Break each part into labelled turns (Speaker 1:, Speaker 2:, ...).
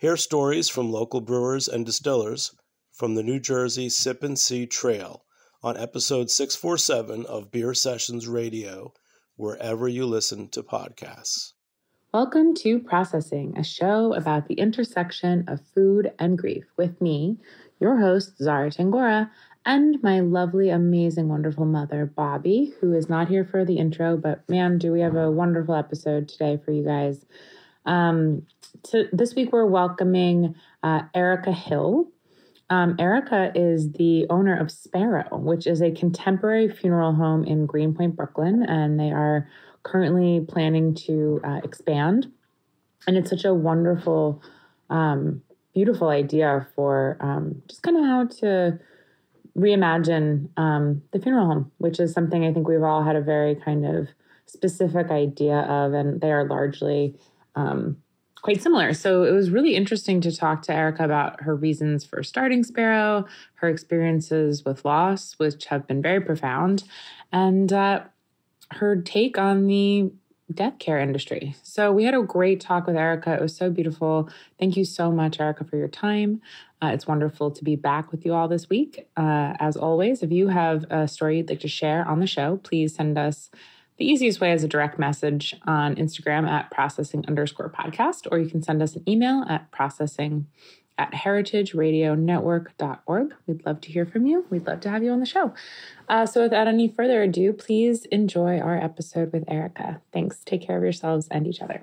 Speaker 1: Hear stories from local brewers and distillers from the New Jersey Sip and See Trail on episode 647 of Beer Sessions Radio, wherever you listen to podcasts.
Speaker 2: Welcome to Processing, a show about the intersection of food and grief, with me, your host, Zara Tangora, and my lovely, amazing, wonderful mother, Bobby, who is not here for the intro, but man, do we have a wonderful episode today for you guys. Um, so this week we're welcoming uh, Erica Hill. Um, Erica is the owner of Sparrow, which is a contemporary funeral home in Greenpoint, Brooklyn, and they are currently planning to uh, expand. And it's such a wonderful, um, beautiful idea for um, just kind of how to reimagine um, the funeral home, which is something I think we've all had a very kind of specific idea of, and they are largely um, quite similar. So it was really interesting to talk to Erica about her reasons for starting Sparrow, her experiences with loss, which have been very profound, and uh, her take on the death care industry. So we had a great talk with Erica. It was so beautiful. Thank you so much, Erica, for your time. Uh, it's wonderful to be back with you all this week. Uh, as always, if you have a story you'd like to share on the show, please send us the easiest way is a direct message on Instagram at processing underscore podcast, or you can send us an email at processing at heritageradionetwork.org. We'd love to hear from you. We'd love to have you on the show. Uh, so, without any further ado, please enjoy our episode with Erica. Thanks. Take care of yourselves and each other.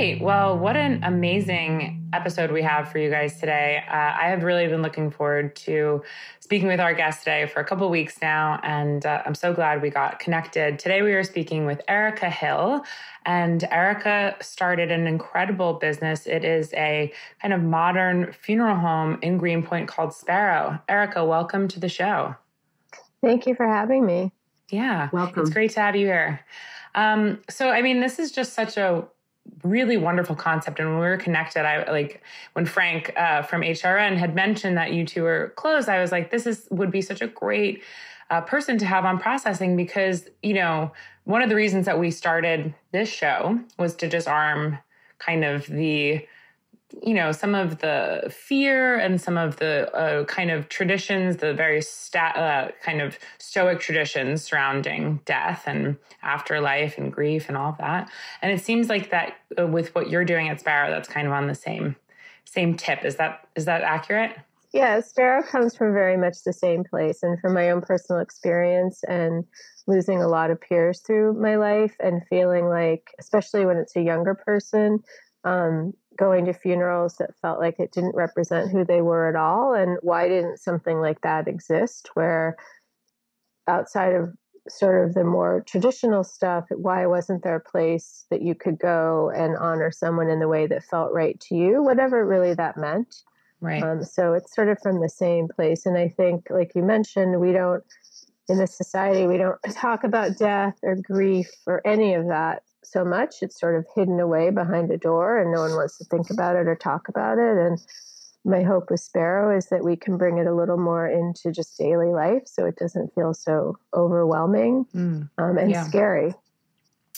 Speaker 2: Right. Well, what an amazing episode we have for you guys today. Uh, I have really been looking forward to speaking with our guest today for a couple weeks now, and uh, I'm so glad we got connected. Today, we are speaking with Erica Hill, and Erica started an incredible business. It is a kind of modern funeral home in Greenpoint called Sparrow. Erica, welcome to the show.
Speaker 3: Thank you for having me.
Speaker 2: Yeah, welcome. It's great to have you here. Um, so, I mean, this is just such a really wonderful concept. And when we were connected, I like when Frank uh, from HRN had mentioned that you two were close, I was like, this is would be such a great uh, person to have on processing because you know one of the reasons that we started this show was to disarm kind of the you know some of the fear and some of the uh, kind of traditions the very sta- uh, kind of stoic traditions surrounding death and afterlife and grief and all of that. And it seems like that uh, with what you're doing at sparrow that's kind of on the same same tip. Is that is that accurate?
Speaker 3: Yeah sparrow comes from very much the same place. And from my own personal experience and losing a lot of peers through my life and feeling like especially when it's a younger person um, going to funerals that felt like it didn't represent who they were at all and why didn't something like that exist where outside of sort of the more traditional stuff why wasn't there a place that you could go and honor someone in the way that felt right to you whatever really that meant
Speaker 2: Right. Um,
Speaker 3: so it's sort of from the same place. And I think, like you mentioned, we don't, in this society, we don't talk about death or grief or any of that so much. It's sort of hidden away behind a door and no one wants to think about it or talk about it. And my hope with Sparrow is that we can bring it a little more into just daily life so it doesn't feel so overwhelming mm. um, and yeah. scary.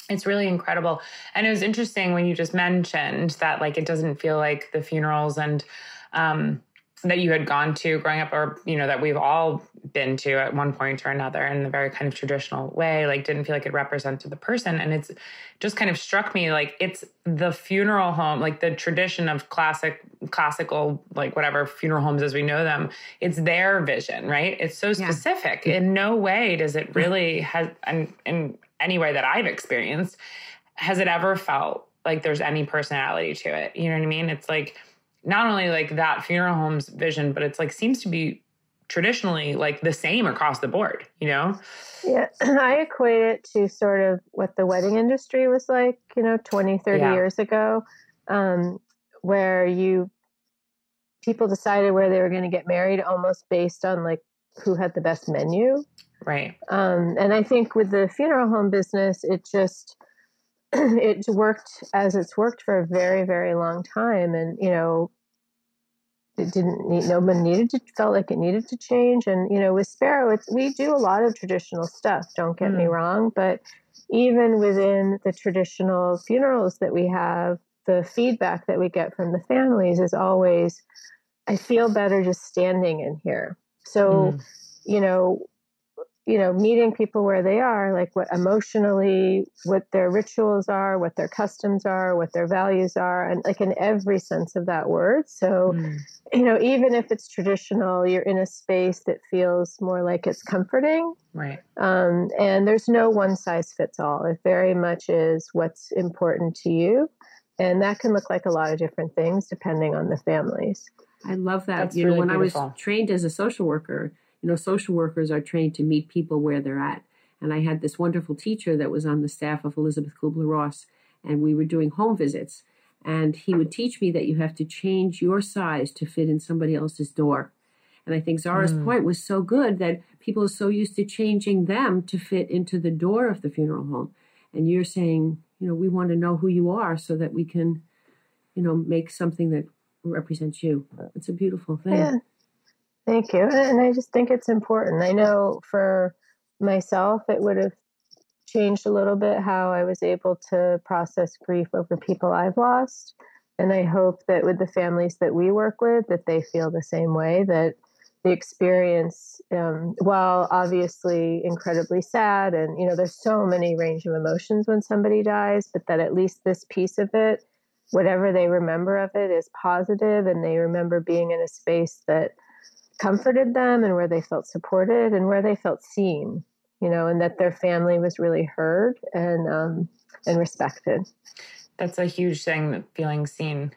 Speaker 2: It's really incredible. And it was interesting when you just mentioned that, like, it doesn't feel like the funerals and, um, that you had gone to growing up or you know that we've all been to at one point or another in a very kind of traditional way like didn't feel like it represented the person. And it's just kind of struck me like it's the funeral home like the tradition of classic classical like whatever funeral homes as we know them it's their vision right? It's so specific. Yeah. in no way does it really has and in any way that i've experienced has it ever felt like there's any personality to it. You know what i mean? It's like not only like that funeral home's vision, but it's like seems to be traditionally like the same across the board, you know?
Speaker 3: Yeah, I equate it to sort of what the wedding industry was like, you know, 20, 30 yeah. years ago, um, where you people decided where they were going to get married almost based on like who had the best menu.
Speaker 2: Right.
Speaker 3: Um, and I think with the funeral home business, it just it worked as it's worked for a very very long time and you know it didn't need nobody needed to felt like it needed to change and you know with sparrow it's we do a lot of traditional stuff don't get mm. me wrong but even within the traditional funerals that we have the feedback that we get from the families is always i feel better just standing in here so mm. you know you know meeting people where they are like what emotionally what their rituals are what their customs are what their values are and like in every sense of that word. So mm. you know even if it's traditional you're in a space that feels more like it's comforting.
Speaker 2: Right.
Speaker 3: Um, and there's no one size fits all. It very much is what's important to you and that can look like a lot of different things depending on the families.
Speaker 4: I love that. That's you really know when beautiful. i was trained as a social worker you know, social workers are trained to meet people where they're at. And I had this wonderful teacher that was on the staff of Elisabeth Kübler-Ross, and we were doing home visits. And he would teach me that you have to change your size to fit in somebody else's door. And I think Zara's mm. point was so good that people are so used to changing them to fit into the door of the funeral home. And you're saying, you know, we want to know who you are so that we can, you know, make something that represents you. It's a beautiful thing.
Speaker 3: Yeah. Thank you. And I just think it's important. I know for myself, it would have changed a little bit how I was able to process grief over people I've lost. And I hope that with the families that we work with, that they feel the same way, that the experience, um, while obviously incredibly sad, and you know, there's so many range of emotions when somebody dies, but that at least this piece of it, whatever they remember of it, is positive, and they remember being in a space that comforted them and where they felt supported and where they felt seen you know and that their family was really heard and um, and respected.
Speaker 2: That's a huge thing feeling seen.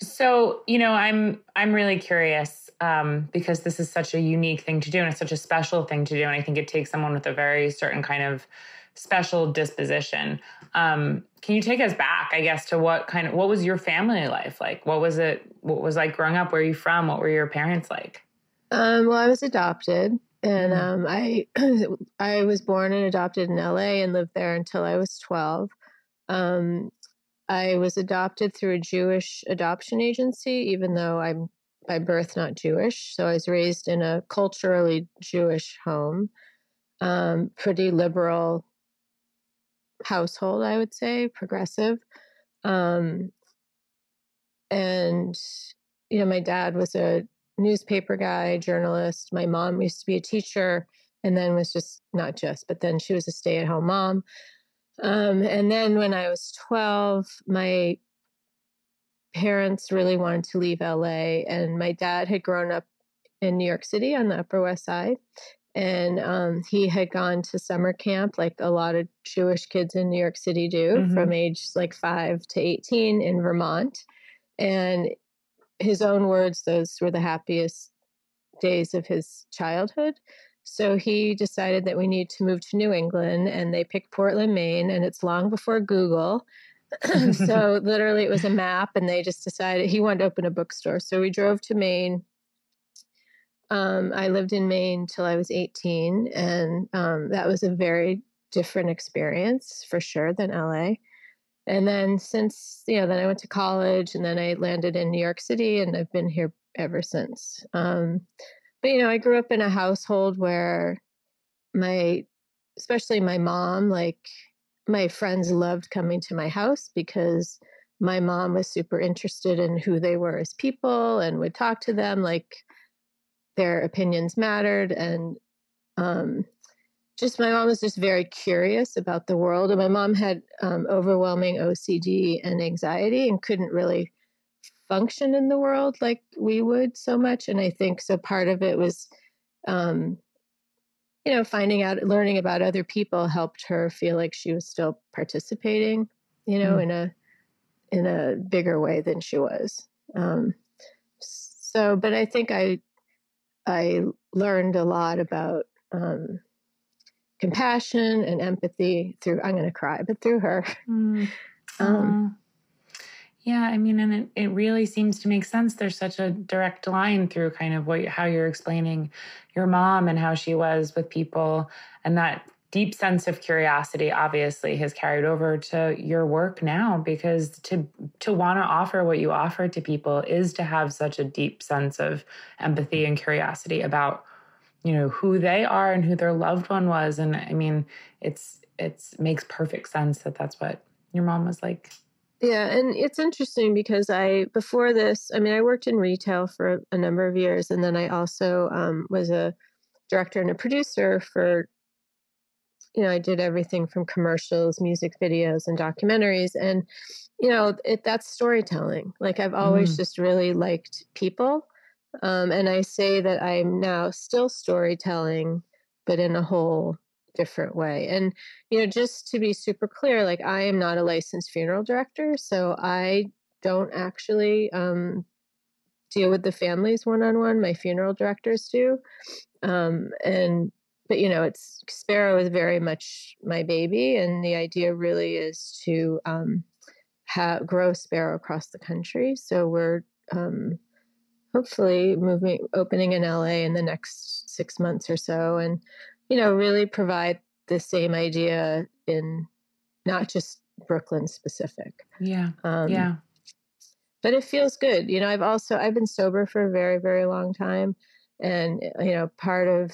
Speaker 2: So you know i'm i'm really curious um, because this is such a unique thing to do and it's such a special thing to do and i think it takes someone with a very certain kind of special disposition. Um, can you take us back i guess to what kind of what was your family life like? What was it what was like growing up? Where are you from? What were your parents like
Speaker 3: um, well, I was adopted, and mm. um, I I was born and adopted in LA and lived there until I was twelve. Um, I was adopted through a Jewish adoption agency, even though I'm by birth not Jewish. So I was raised in a culturally Jewish home, um, pretty liberal household, I would say, progressive. Um, and you know, my dad was a newspaper guy, journalist. My mom used to be a teacher and then was just not just, but then she was a stay at home mom. Um, and then when I was 12, my parents really wanted to leave LA, and my dad had grown up in New York City on the Upper West Side. And um, he had gone to summer camp, like a lot of Jewish kids in New York City do, mm-hmm. from age like five to 18 in Vermont. And his own words, those were the happiest days of his childhood. So he decided that we need to move to New England, and they picked Portland, Maine, and it's long before Google. so literally it was a map and they just decided he wanted to open a bookstore. So we drove to Maine. Um, I lived in Maine till I was 18 and um, that was a very different experience for sure than LA. And then since, you know, then I went to college and then I landed in New York City and I've been here ever since. Um, but, you know, I grew up in a household where my, especially my mom, like my friends loved coming to my house because my mom was super interested in who they were as people and would talk to them like their opinions mattered and um, just my mom was just very curious about the world and my mom had um, overwhelming ocd and anxiety and couldn't really function in the world like we would so much and i think so part of it was um, you know, finding out, learning about other people helped her feel like she was still participating, you know, mm. in a in a bigger way than she was. Um, so, but I think I I learned a lot about um, compassion and empathy through. I'm going to cry, but through her. Mm.
Speaker 2: Um, yeah, I mean, and it, it really seems to make sense. There's such a direct line through kind of what how you're explaining your mom and how she was with people, and that deep sense of curiosity obviously has carried over to your work now because to to want to offer what you offer to people is to have such a deep sense of empathy and curiosity about you know who they are and who their loved one was and i mean it's it's makes perfect sense that that's what your mom was like
Speaker 3: yeah, and it's interesting because I before this, I mean, I worked in retail for a number of years, and then I also um, was a director and a producer for. You know, I did everything from commercials, music videos, and documentaries, and you know, it, that's storytelling. Like I've always mm. just really liked people, um, and I say that I'm now still storytelling, but in a whole different way. And, you know, just to be super clear, like I am not a licensed funeral director, so I don't actually um, deal with the families one on one. My funeral directors do. Um, and, but, you know, it's Sparrow is very much my baby. And the idea really is to um, have, grow Sparrow across the country. So we're, um, hopefully moving opening in LA in the next six months or so and you know, really provide the same idea in not just Brooklyn specific.
Speaker 2: Yeah. Um, yeah.
Speaker 3: But it feels good. You know, I've also I've been sober for a very very long time, and you know, part of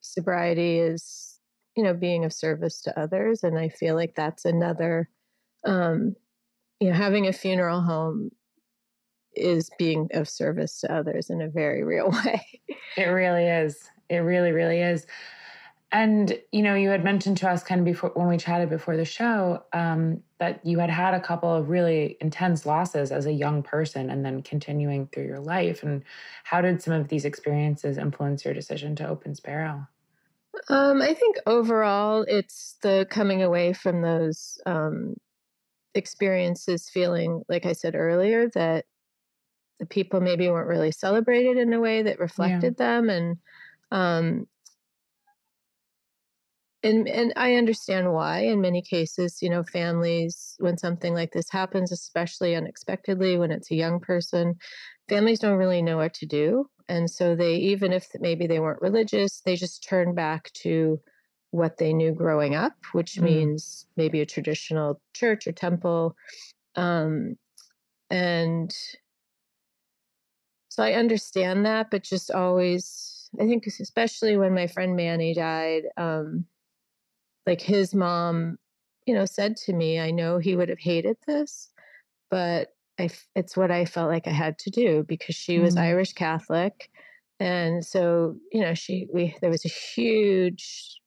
Speaker 3: sobriety is you know being of service to others, and I feel like that's another. Um, you know, having a funeral home is being of service to others in a very real way.
Speaker 2: It really is. It really, really is. And you know, you had mentioned to us kind of before when we chatted before the show um, that you had had a couple of really intense losses as a young person, and then continuing through your life. And how did some of these experiences influence your decision to open Sparrow?
Speaker 3: Um, I think overall, it's the coming away from those um, experiences, feeling like I said earlier that the people maybe weren't really celebrated in a way that reflected yeah. them, and um, and and I understand why in many cases, you know, families when something like this happens, especially unexpectedly when it's a young person, families don't really know what to do. And so they even if maybe they weren't religious, they just turn back to what they knew growing up, which mm. means maybe a traditional church or temple. Um, and so I understand that, but just always, I think, especially when my friend Manny died, um, like his mom, you know, said to me, I know he would have hated this, but I, it's what I felt like I had to do because she was mm. Irish Catholic. And so, you know, she, we, there was a huge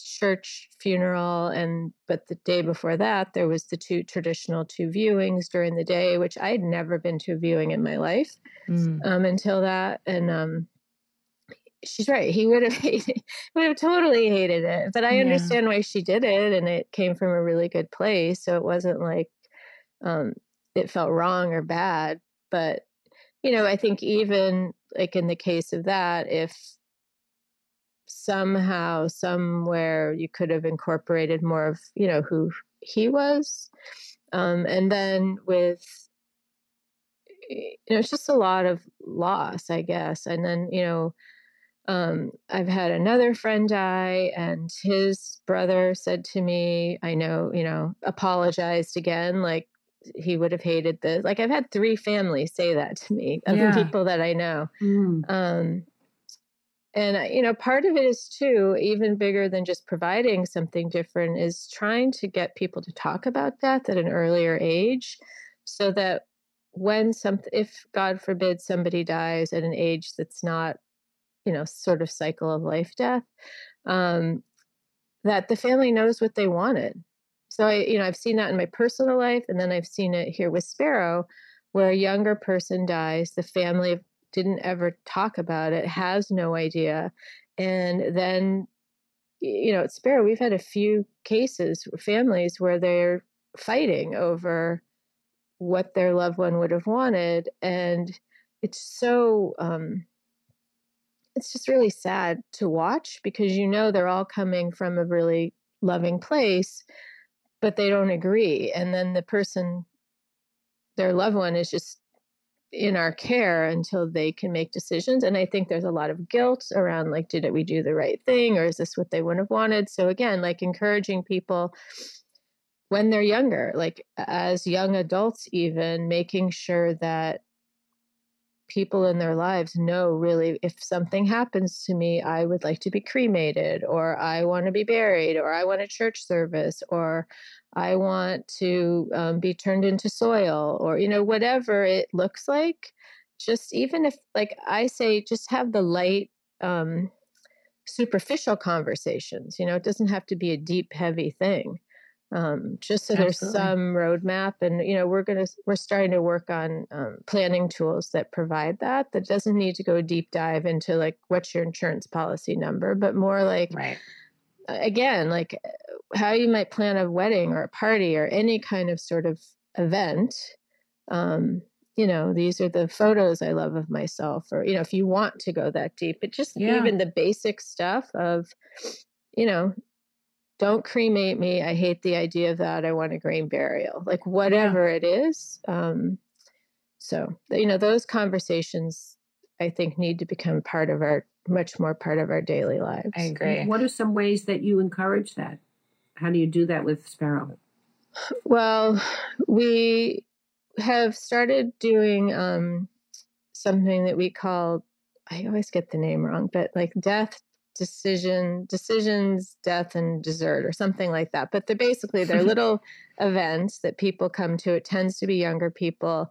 Speaker 3: church funeral and but the day before that there was the two traditional two viewings during the day which i had never been to a viewing in my life mm. um, until that and um, she's right. He would have hated, would have totally hated it. But I yeah. understand why she did it, and it came from a really good place. So it wasn't like um, it felt wrong or bad. But you know, I think even like in the case of that, if somehow, somewhere, you could have incorporated more of you know who he was. Um, and then with you know, it's just a lot of loss, I guess. And then, you know, um, I've had another friend die, and his brother said to me, I know, you know, apologized again, like he would have hated this. Like I've had three families say that to me of yeah. the people that I know. Mm. Um, and you know, part of it is too, even bigger than just providing something different, is trying to get people to talk about death at an earlier age, so that when some, if God forbid somebody dies at an age that's not, you know, sort of cycle of life death, um, that the family knows what they wanted. So I, you know, I've seen that in my personal life, and then I've seen it here with Sparrow, where a younger person dies, the family didn't ever talk about it, has no idea, and then, you know, at Sparrow, we've had a few cases, families where they're fighting over what their loved one would have wanted, and it's so. Um, it's just really sad to watch because you know they're all coming from a really loving place but they don't agree and then the person their loved one is just in our care until they can make decisions and i think there's a lot of guilt around like did we do the right thing or is this what they wouldn't have wanted? So again like encouraging people when they're younger like as young adults even making sure that people in their lives know really if something happens to me, I would like to be cremated, or I want to be buried, or I want a church service, or I want to um, be turned into soil, or, you know, whatever it looks like. Just even if, like I say, just have the light, um, superficial conversations. You know, it doesn't have to be a deep, heavy thing um, just so Absolutely. there's some roadmap and you know we're gonna we're starting to work on um, planning tools that provide that that doesn't need to go deep dive into like what's your insurance policy number but more like
Speaker 2: right
Speaker 3: again like how you might plan a wedding or a party or any kind of sort of event um, you know these are the photos i love of myself or you know if you want to go that deep but just yeah. even the basic stuff of you know don't cremate me. I hate the idea of that. I want a green burial, like whatever yeah. it is. Um, so, you know, those conversations I think need to become part of our, much more part of our daily lives.
Speaker 2: I agree.
Speaker 4: What are some ways that you encourage that? How do you do that with Sparrow?
Speaker 3: Well, we have started doing um, something that we call, I always get the name wrong, but like death decision decisions death and dessert or something like that. But they're basically they're little events that people come to. It tends to be younger people.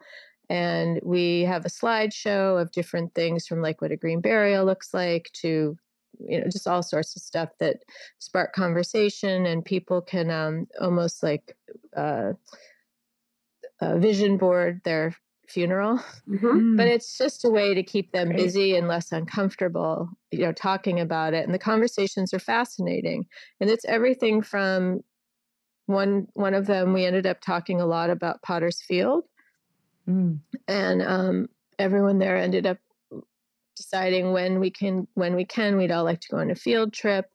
Speaker 3: And we have a slideshow of different things from like what a green burial looks like to you know just all sorts of stuff that spark conversation and people can um, almost like uh, vision board. Their funeral mm-hmm. but it's just a way to keep them Great. busy and less uncomfortable you know talking about it and the conversations are fascinating and it's everything from one one of them we ended up talking a lot about potter's field mm. and um, everyone there ended up deciding when we can when we can we'd all like to go on a field trip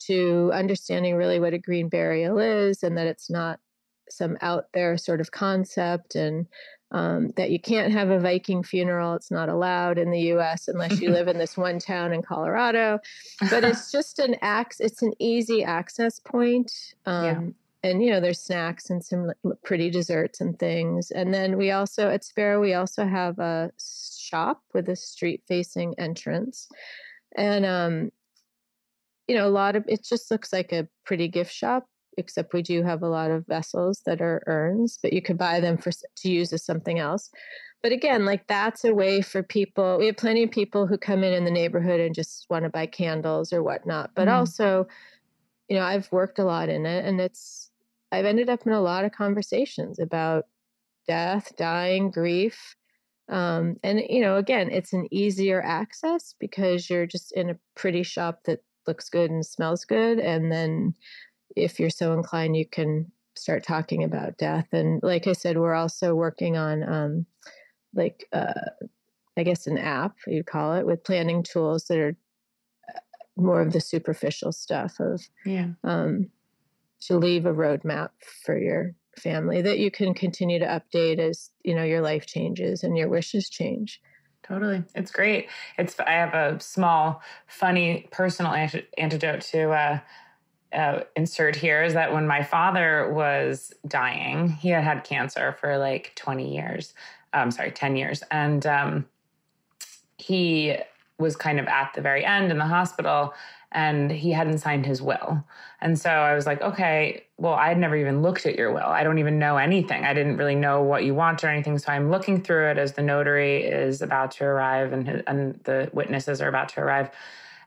Speaker 3: to understanding really what a green burial is and that it's not some out there sort of concept and um, that you can't have a Viking funeral. It's not allowed in the U.S. unless you live in this one town in Colorado. But it's just an ax. It's an easy access point. Um, yeah. And you know, there's snacks and some pretty desserts and things. And then we also at Sparrow we also have a shop with a street-facing entrance, and um, you know, a lot of it just looks like a pretty gift shop except we do have a lot of vessels that are urns, but you could buy them for to use as something else. But again, like that's a way for people. We have plenty of people who come in in the neighborhood and just want to buy candles or whatnot. But mm. also, you know, I've worked a lot in it, and it's I've ended up in a lot of conversations about death, dying, grief. Um, and you know, again, it's an easier access because you're just in a pretty shop that looks good and smells good, and then if you're so inclined, you can start talking about death. And like I said, we're also working on um, like uh, I guess an app you'd call it with planning tools that are uh, more of the superficial stuff of
Speaker 2: yeah.
Speaker 3: um, to leave a roadmap for your family that you can continue to update as you know your life changes and your wishes change.
Speaker 2: Totally. It's great. It's i have a small funny personal antidote to uh, uh, insert here is that when my father was dying he had had cancer for like 20 years i'm um, sorry 10 years and um, he was kind of at the very end in the hospital and he hadn't signed his will. And so I was like, okay, well, I'd never even looked at your will. I don't even know anything. I didn't really know what you want or anything. So I'm looking through it as the notary is about to arrive and, and the witnesses are about to arrive.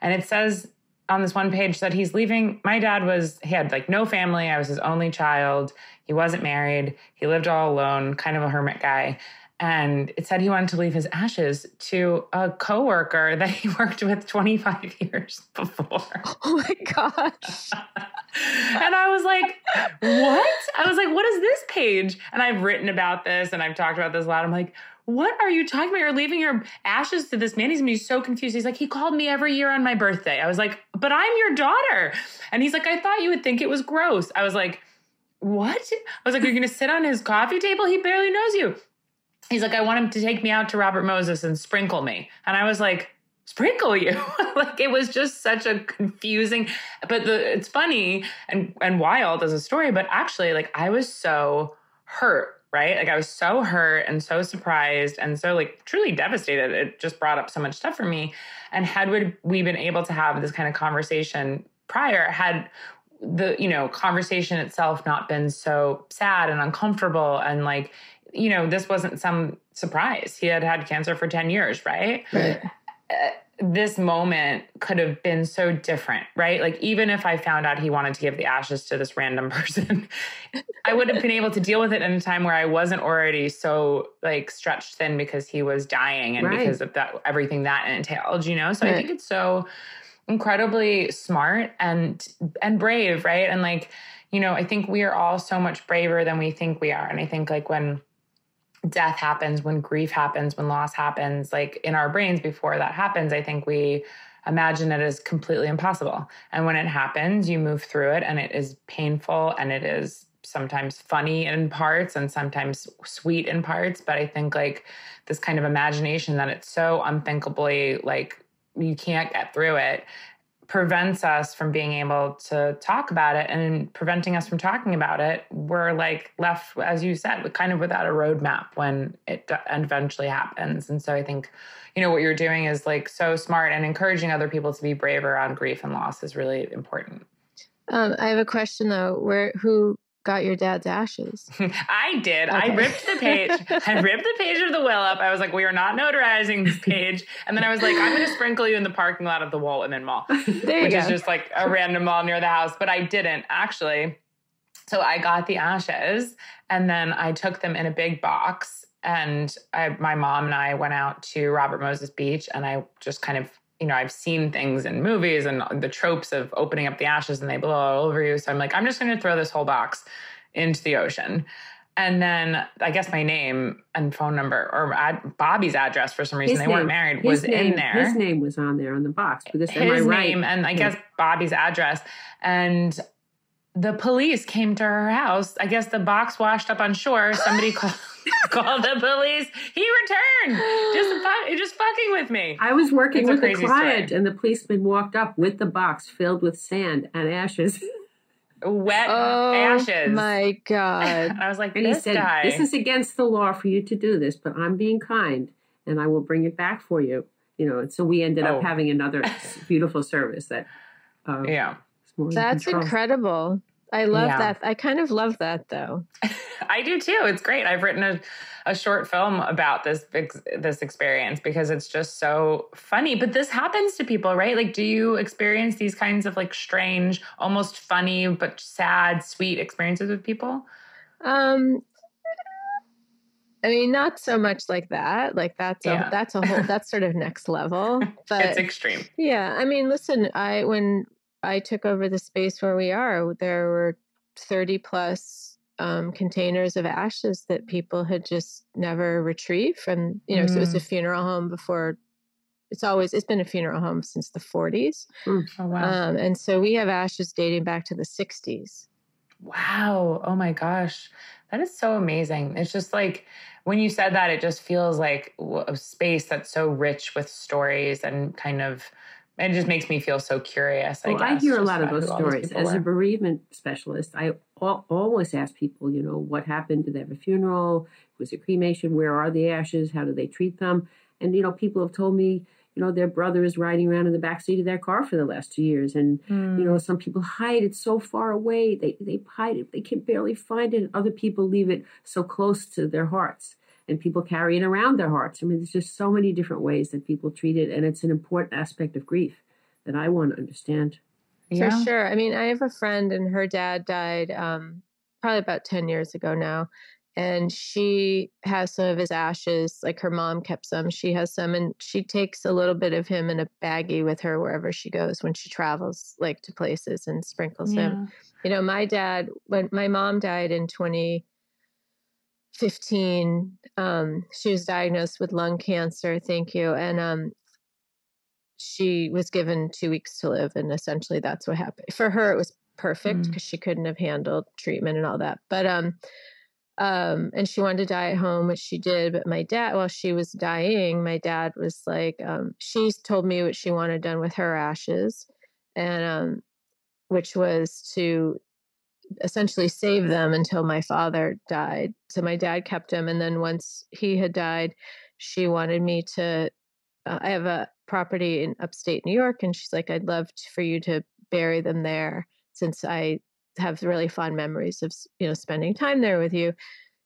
Speaker 2: And it says on this one page that he's leaving. My dad was, he had like no family. I was his only child. He wasn't married. He lived all alone, kind of a hermit guy and it said he wanted to leave his ashes to a coworker that he worked with 25 years before.
Speaker 3: Oh my gosh.
Speaker 2: and I was like, what? I was like, what is this page? And I've written about this and I've talked about this a lot. I'm like, what are you talking about? You're leaving your ashes to this man. He's gonna be so confused. He's like, he called me every year on my birthday. I was like, but I'm your daughter. And he's like, I thought you would think it was gross. I was like, what? I was like, you're gonna sit on his coffee table? He barely knows you he's like, I want him to take me out to Robert Moses and sprinkle me. And I was like, sprinkle you like it was just such a confusing but the it's funny and and wild as a story but actually like i was so hurt right like i was so hurt and so surprised and so like truly devastated it just brought up so much stuff for me and had would we been able to have this kind of conversation prior had the you know conversation itself not been so sad and uncomfortable and like you know, this wasn't some surprise. He had had cancer for 10 years, right?
Speaker 3: Right.
Speaker 2: Uh, this moment could have been so different, right? Like, even if I found out he wanted to give the ashes to this random person, I would have been able to deal with it in a time where I wasn't already so like stretched thin because he was dying and right. because of that everything that entailed, you know? So right. I think it's so incredibly smart and and brave, right? And like, you know, I think we are all so much braver than we think we are. And I think like when death happens, when grief happens, when loss happens, like in our brains before that happens, I think we imagine it as completely impossible. And when it happens, you move through it and it is painful and it is sometimes funny in parts and sometimes sweet in parts. But I think like this kind of imagination that it's so unthinkably like you can't get through it prevents us from being able to talk about it and preventing us from talking about it we're like left as you said kind of without a roadmap when it eventually happens. And so i think you know what you're doing is like so smart and encouraging other people to be braver on grief and loss is really important.
Speaker 3: Um, i have a question though. Where who got your dad's ashes?
Speaker 2: I did. Okay. I ripped the page. I ripped the page of the will up. I was like, we are not notarizing this page. And then I was like, I'm going to sprinkle you in the parking lot of the Walt Whitman Mall, which go. is just like a random mall near the house. But I didn't actually. So I got the ashes and then I took them in a big box. And I, my mom and I went out to Robert Moses Beach and I just kind of you know, I've seen things in movies and the tropes of opening up the ashes and they blow all over you. So I'm like, I'm just going to throw this whole box into the ocean. And then I guess my name and phone number or ad, Bobby's address for some reason his they name, weren't married was
Speaker 4: name,
Speaker 2: in there.
Speaker 4: His name was on there on the box. Because
Speaker 2: his
Speaker 4: right?
Speaker 2: name and I hmm. guess Bobby's address. And the police came to her house. I guess the box washed up on shore. Somebody called called the police. He returned, just just fucking with me.
Speaker 4: I was working it's with a, a client, story. and the policeman walked up with the box filled with sand and ashes.
Speaker 2: Wet oh, ashes.
Speaker 3: My God!
Speaker 2: I was like,
Speaker 4: and
Speaker 2: he
Speaker 4: said,
Speaker 2: guy.
Speaker 4: "This is against the law for you to do this, but I'm being kind, and I will bring it back for you." You know, and so we ended oh. up having another beautiful service that.
Speaker 2: Uh, yeah,
Speaker 3: that's control. incredible. I love yeah. that. I kind of love that though.
Speaker 2: I do too. It's great. I've written a, a short film about this this experience because it's just so funny. But this happens to people, right? Like, do you experience these kinds of like strange, almost funny but sad, sweet experiences with people?
Speaker 3: Um, I mean, not so much like that. Like that's a yeah. that's a whole that's sort of next level.
Speaker 2: But it's extreme.
Speaker 3: Yeah, I mean, listen, I when I took over the space where we are, there were 30 plus um, containers of ashes that people had just never retrieved from, you know, mm. so it was a mm. funeral home before. It's always, it's been a funeral home since the 40s.
Speaker 2: Mm. Oh, wow.
Speaker 3: Um, and so we have ashes dating back to the 60s.
Speaker 2: Wow. Oh my gosh. That is so amazing. It's just like when you said that, it just feels like a space that's so rich with stories and kind of it just makes me feel so curious.
Speaker 4: I, well,
Speaker 2: I
Speaker 4: hear a lot of those stories. As were. a bereavement specialist, I always ask people, you know, what happened? Did they have a funeral? Was it cremation? Where are the ashes? How do they treat them? And, you know, people have told me, you know, their brother is riding around in the back seat of their car for the last two years. And, mm. you know, hmm. some people hide it so far away. They, they hide it. They can barely find it. And Other people leave it so close to their hearts and people carry it around their hearts. I mean, there's just so many different ways that people treat it, and it's an important aspect of grief that I want to understand.
Speaker 3: Yeah. For sure. I mean, I have a friend, and her dad died um, probably about 10 years ago now. And she has some of his ashes, like her mom kept some. She has some, and she takes a little bit of him in a baggie with her wherever she goes when she travels, like to places and sprinkles yeah. him. You know, my dad, when my mom died in 20, 15 um, she was diagnosed with lung cancer thank you and um, she was given two weeks to live and essentially that's what happened for her it was perfect because mm. she couldn't have handled treatment and all that but um um and she wanted to die at home which she did but my dad while she was dying my dad was like um she told me what she wanted done with her ashes and um which was to essentially save them until my father died. So my dad kept him. And then once he had died, she wanted me to. Uh, I have a property in upstate New York, and she's like, I'd love to, for you to bury them there since I have really fond memories of you know spending time there with you.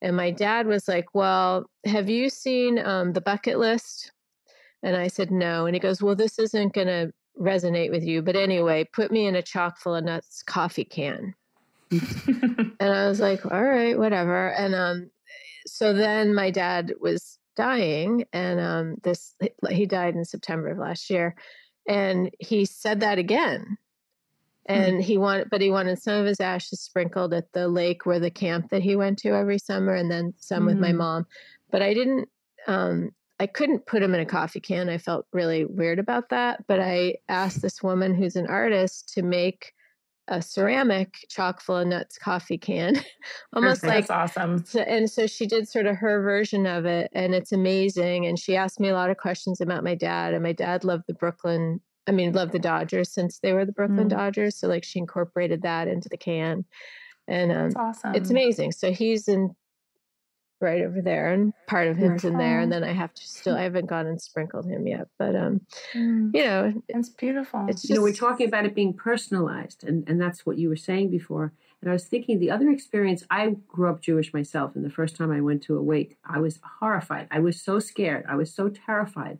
Speaker 3: And my dad was like, Well, have you seen um, the bucket list? And I said, No. And he goes, Well, this isn't going to resonate with you. But anyway, put me in a chock full of nuts coffee can. And I was like, all right, whatever. And um, so then my dad was dying, and um, this he died in September of last year, and he said that again. Hmm. And mm. he wanted, but he wanted some of his ashes sprinkled at the lake where the camp that he went to every summer, and then some mm. with my hmm. mom. But I didn't, um, I couldn't put him in a coffee can. I felt really weird about that. But I asked this woman who's an artist to make a ceramic chock full of nuts coffee can almost
Speaker 2: like that's awesome
Speaker 3: so, and so she did sort of her version of it and it's amazing and she asked me a lot of questions about my dad and my dad loved the brooklyn i mean loved the dodgers since they were the brooklyn mm. dodgers so like she incorporated that into the can and um, awesome. it's amazing so he's in right over there and part of him's in there and then i have to still i haven't gone and sprinkled him yet but um mm. you know
Speaker 2: it's beautiful.
Speaker 4: it's just, you know we're talking about it being personalized and and that's what you were saying before and i was thinking the other experience i grew up jewish myself and the first time i went to a wake i was horrified. I was so scared. I was so terrified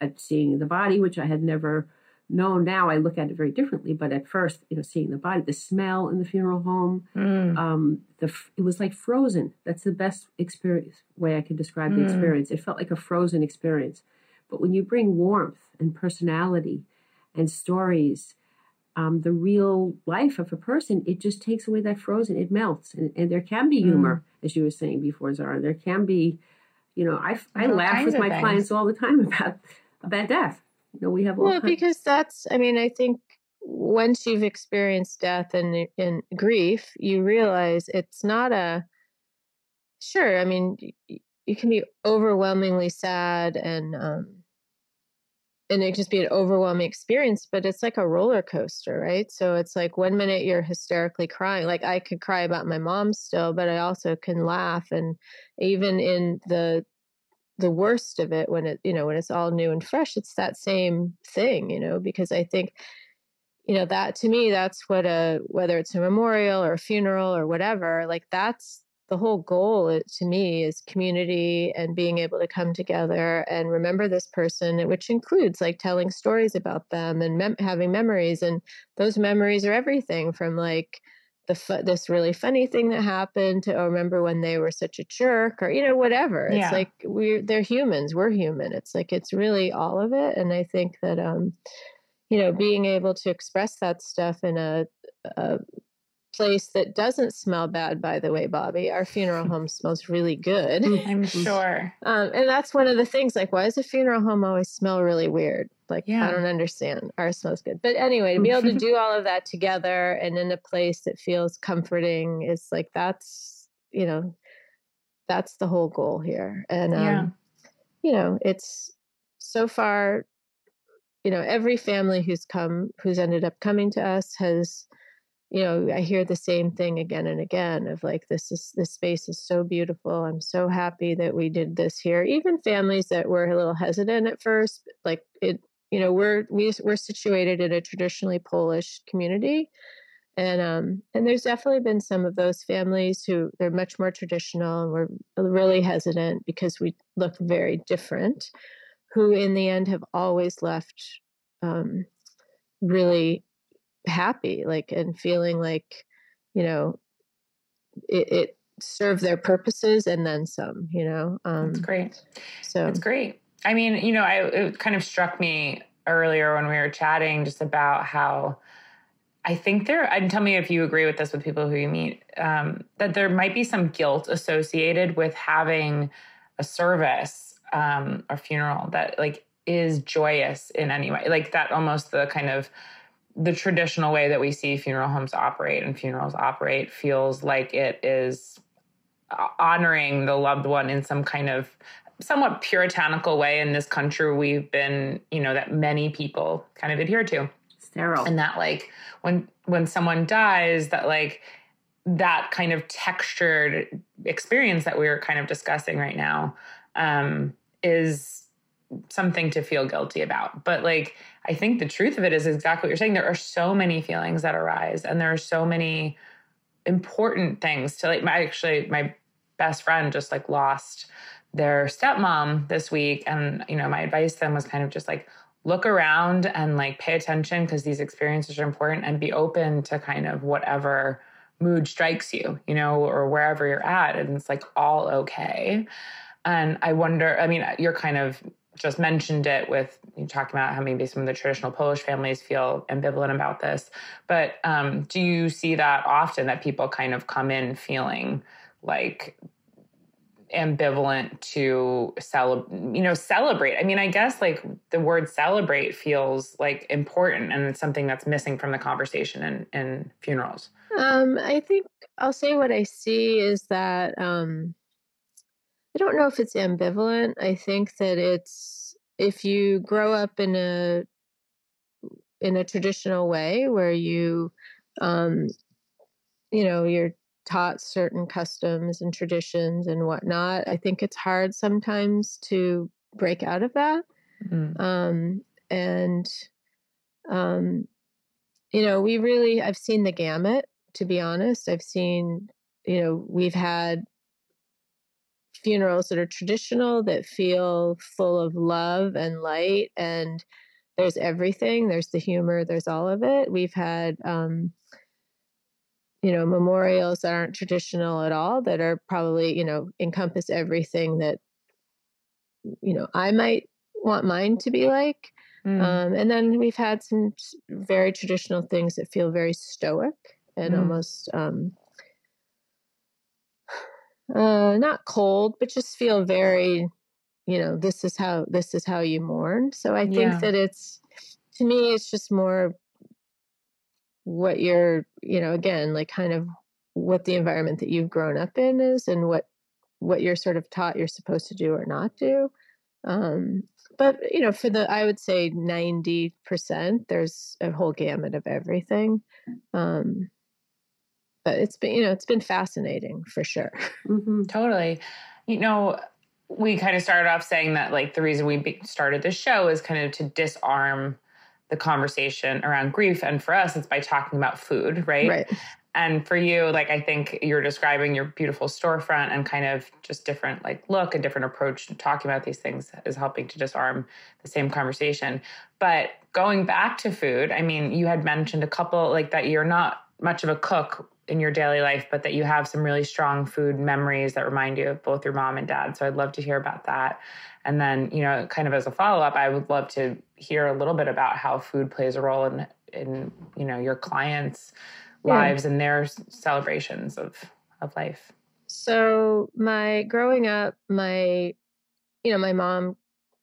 Speaker 4: at seeing the body which i had never no, now I look at it very differently. But at first, you know, seeing the body, the smell in the funeral home, mm. um, the it was like frozen. That's the best experience way I can describe mm. the experience. It felt like a frozen experience. But when you bring warmth and personality and stories, um, the real life of a person, it just takes away that frozen. It melts, and, and there can be humor, mm. as you were saying before, Zara. There can be, you know, I I laugh with my clients all the time about about death you know we have
Speaker 3: well because that's i mean i think once you've experienced death and, and grief you realize it's not a sure i mean you can be overwhelmingly sad and um and it just be an overwhelming experience but it's like a roller coaster right? So it's like one minute you're hysterically crying like i could cry about my mom still but i also can laugh and even in the the worst of it when it you know when it's all new and fresh it's that same thing you know because i think you know that to me that's what a whether it's a memorial or a funeral or whatever like that's the whole goal to me is community and being able to come together and remember this person which includes like telling stories about them and mem- having memories and those memories are everything from like the fu- this really funny thing that happened to oh, remember when they were such a jerk or you know whatever it's yeah. like we're they're humans we're human it's like it's really all of it and i think that um you know being able to express that stuff in a, a place that doesn't smell bad by the way bobby our funeral home smells really good.
Speaker 2: I'm sure.
Speaker 3: Um, and that's one of the things like why does a funeral home always smell really weird Like, yeah. I don't understand. Ours smells good. But anyway, to be able to do all of that together and in a place that feels comforting is like, that's, you know, that's the whole goal here. And, um, yeah. you know, it's so far, you know, every family who's come, who's ended up coming to us has, you know, I hear the same thing again and again of like, this is, this space is so beautiful. I'm so happy that we did this here. Even families that were a little hesitant at first, like it, you know, we're, we, we're situated in a traditionally Polish community. And, um, and there's definitely been some of those families who they're much more traditional and were really hesitant because we look very different, who in the end have always left um, really happy like and feeling like you know it, it served their purposes and then some you know
Speaker 2: um that's great so it's great i mean you know I, it kind of struck me earlier when we were chatting just about how I think there, and tell me if you agree with this with people who you meet, um, that there might be some guilt associated with having a service um, or funeral that like is joyous in any way, like that almost the kind of the traditional way that we see funeral homes operate and funerals operate feels like it is uh, honoring the loved one in some kind of somewhat puritanical way in this country we've been you know that many people kind of adhere to
Speaker 4: sterile
Speaker 2: and that like when when someone dies that like that kind of textured experience that we are kind of discussing right now um, is something to feel guilty about. But like, I think the truth of it is exactly what you're saying. There are so many feelings that arise, and there are so many important things to like. My actually, my best friend just like lost their stepmom this week, and you know, my advice to them was kind of just like look around and like pay attention because these experiences are important, and be open to kind of whatever mood strikes you, you know, or wherever you're at, and it's like all okay. And I wonder, I mean, you're kind of just mentioned it with you talking about how maybe some of the traditional Polish families feel ambivalent about this. But um, do you see that often that people kind of come in feeling like ambivalent to celebrate you know celebrate i mean i guess like the word celebrate feels like important and it's something that's missing from the conversation in, in funerals
Speaker 3: um i think i'll say what i see is that um I don't know if it's ambivalent. I think that it's if you grow up in a in a traditional way where you um you know you're taught certain customs and traditions and whatnot i think it's hard sometimes to break out of that mm-hmm. um and um you know we really i've seen the gamut to be honest. I've seen you know we've had funerals that are traditional that feel full of love and light and there's everything. There's the humor there's all of it. We've had um you know memorials that aren't traditional at all that are probably you know encompass everything that you know i might want mine to be like mm. um, and then we've had some very traditional things that feel very stoic and mm. almost um, uh not cold but just feel very you know this is how this is how you mourn so i think yeah. that it's to me it's just more what you're you know again like kind of what the environment that you've grown up in is and what what you're sort of taught you're supposed to do or not do. Um but you know for the i would say 90% there's a whole gamut of everything. Um but it's been you know it's been fascinating for sure.
Speaker 2: Mm-hmm. totally. You know we kind of started off saying that like the reason we started this show is kind of to disarm the conversation around grief. And for us it's by talking about food right?
Speaker 3: Right.
Speaker 2: And for you like i think you're describing your beautiful storefront and kind of just different like look and different approach to talking about these things is helping to disarm the same conversation. But going back to food i mean you had mentioned a couple like that you're not much of a cook in your daily life, but that you have some really strong food memories that remind you of both your mom and dad. So I'd love to hear about that. And then, you know, kind of as a follow up, I would love to hear a little bit about how food plays a role in, in you know, your clients' yeah. lives and their celebrations of of life.
Speaker 3: So my growing up, my, you know, my mom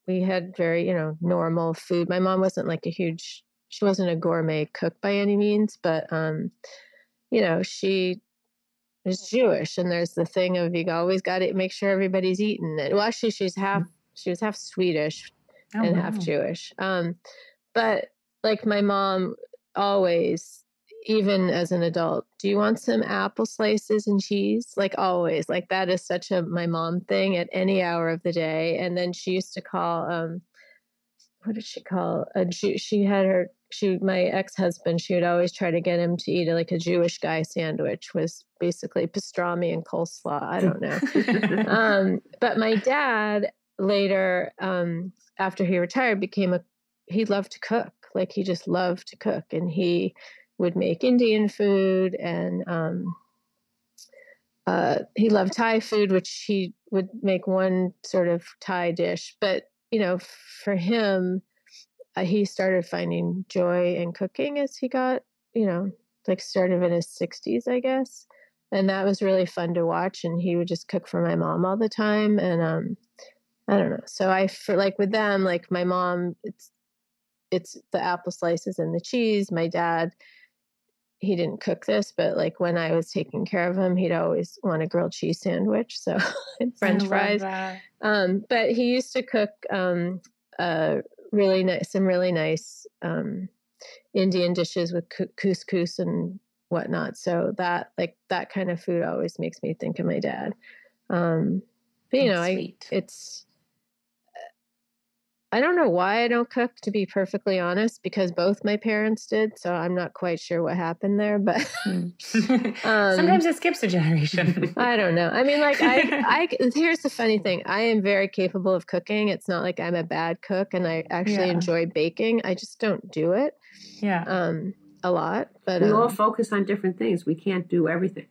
Speaker 3: we had very, you know, normal food. My mom wasn't like a huge, she wasn't a gourmet cook by any means, but, um, you know, she is Jewish, and there's the thing of you always got to make sure everybody's eating it. Well, actually, she's half, mm. she was half Swedish oh, and wow. half Jewish. Um, but like my mom always even as an adult do you want some apple slices and cheese like always like that is such a my mom thing at any hour of the day and then she used to call um what did she call a Jew she had her she my ex-husband she would always try to get him to eat like a jewish guy sandwich was basically pastrami and coleslaw i don't know um but my dad later um after he retired became a he loved to cook like he just loved to cook and he would make Indian food and um, uh, he loved Thai food, which he would make one sort of Thai dish. But, you know, for him, uh, he started finding joy in cooking as he got, you know, like started in his 60s, I guess. And that was really fun to watch. And he would just cook for my mom all the time. And um, I don't know. So I, for like with them, like my mom, it's, it's the apple slices and the cheese. My dad, he didn't cook this, but like when I was taking care of him, he'd always want a grilled cheese sandwich, so and French fries. Um, but he used to cook um, uh, really nice, some really nice um, Indian dishes with couscous and whatnot. So that like that kind of food always makes me think of my dad. Um, but you That's know. I it's I don't know why I don't cook, to be perfectly honest, because both my parents did. So I'm not quite sure what happened there. But
Speaker 2: hmm. um, sometimes it skips a generation.
Speaker 3: I don't know. I mean, like I, I here's the funny thing: I am very capable of cooking. It's not like I'm a bad cook, and I actually yeah. enjoy baking. I just don't do it.
Speaker 2: Yeah.
Speaker 3: Um, a lot, but
Speaker 4: we
Speaker 3: um,
Speaker 4: all focus on different things. We can't do everything.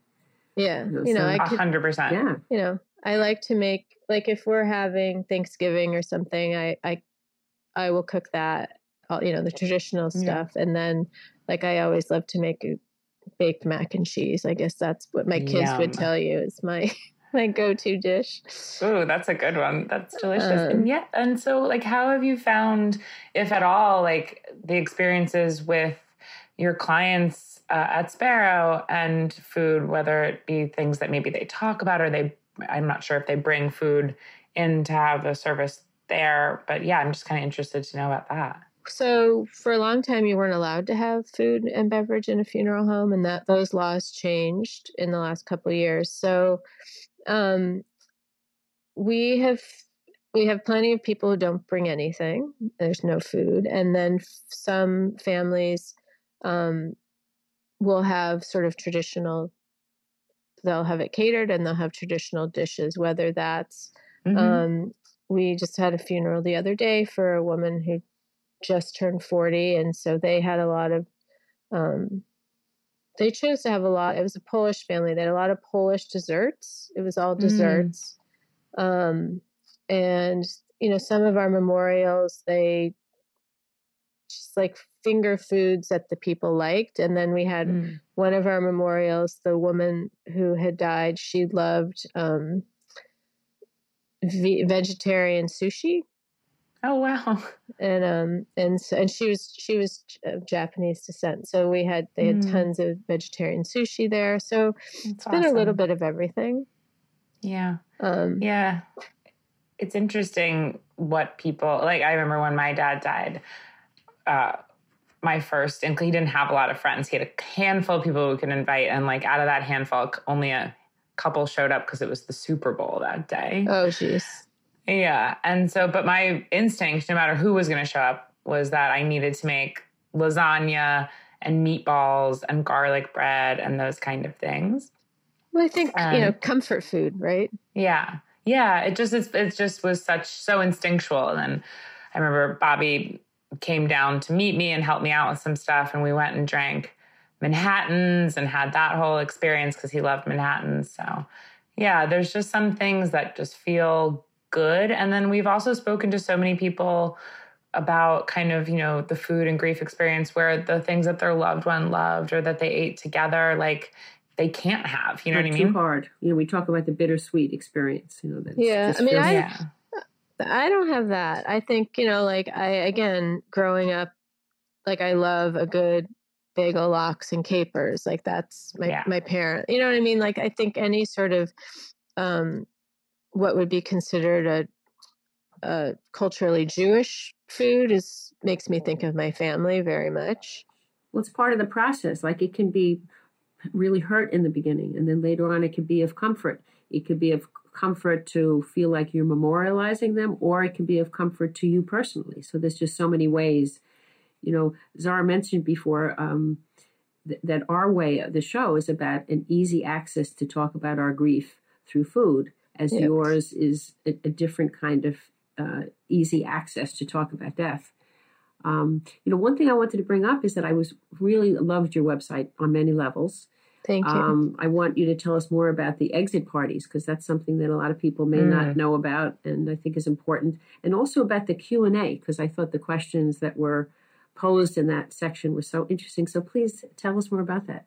Speaker 3: Yeah, you know, so, I
Speaker 2: hundred percent.
Speaker 4: Yeah,
Speaker 3: you know, I like to make like if we're having Thanksgiving or something, I I I will cook that, you know, the traditional stuff. Yeah. And then, like, I always love to make a baked mac and cheese. I guess that's what my kids Yum. would tell you is my my go-to dish.
Speaker 2: Oh, that's a good one. That's delicious. Um, and yeah, and so like how have you found if at all like the experiences with your clients uh, at Sparrow and food whether it be things that maybe they talk about or they I'm not sure if they bring food in to have a service there. But yeah, I'm just kind of interested to know about that.
Speaker 3: So for a long time, you weren't allowed to have food and beverage in a funeral home, and that those laws changed in the last couple years. So um, we have we have plenty of people who don't bring anything. There's no food, and then some families um, will have sort of traditional. They'll have it catered, and they'll have traditional dishes, whether that's mm-hmm. um, we just had a funeral the other day for a woman who just turned 40 and so they had a lot of um, they chose to have a lot it was a polish family they had a lot of polish desserts it was all mm. desserts mm. um, and you know some of our memorials they just like finger foods that the people liked and then we had mm. one of our memorials the woman who had died she loved um, ve- vegetarian sushi.
Speaker 2: Oh wow!
Speaker 3: And um and so, and she was she was of Japanese descent, so we had they had mm. tons of vegetarian sushi there. So That's it's awesome. been a little bit of everything.
Speaker 2: Yeah. Um. Yeah. It's interesting what people like. I remember when my dad died. Uh, my first, and he didn't have a lot of friends. He had a handful of people who could invite, and like out of that handful, only a couple showed up because it was the Super Bowl that day.
Speaker 3: Oh, jeez.
Speaker 2: Yeah. And so, but my instinct, no matter who was going to show up, was that I needed to make lasagna and meatballs and garlic bread and those kind of things.
Speaker 3: Well, I think, you know, comfort food, right?
Speaker 2: Yeah. Yeah. It just, it just was such, so instinctual. And I remember Bobby came down to meet me and help me out with some stuff. And we went and drank Manhattans and had that whole experience because he loved Manhattans. So, yeah, there's just some things that just feel good. And then we've also spoken to so many people about kind of, you know, the food and grief experience where the things that their loved one loved or that they ate together, like they can't have. You know what I mean?
Speaker 4: Too hard. You know, we talk about the bittersweet experience. You know, that
Speaker 3: yeah. I mean, I, yeah. I don't have that. I think, you know, like I, again, growing up, like I love a good bagel lox and capers. Like that's my, yeah. my parent, you know what I mean? Like I think any sort of, um, what would be considered a, a culturally Jewish food is makes me think of my family very much.
Speaker 4: Well, it's part of the process. Like it can be really hurt in the beginning, and then later on, it can be of comfort. It could be of comfort to feel like you're memorializing them, or it can be of comfort to you personally. So there's just so many ways. You know, Zara mentioned before um, th- that our way of the show is about an easy access to talk about our grief through food, as yes. yours is a, a, different kind of uh, easy access to talk about death. Um, you know, one thing I wanted to bring up is that I was really loved your website on many levels.
Speaker 3: Thank you.
Speaker 4: Um, I want you to tell us more about the exit parties because that's something that a lot of people may mm. not know about, and I think is important, and also about the Q and A because I thought the questions that were posed in that section were so interesting. So please tell us more about that.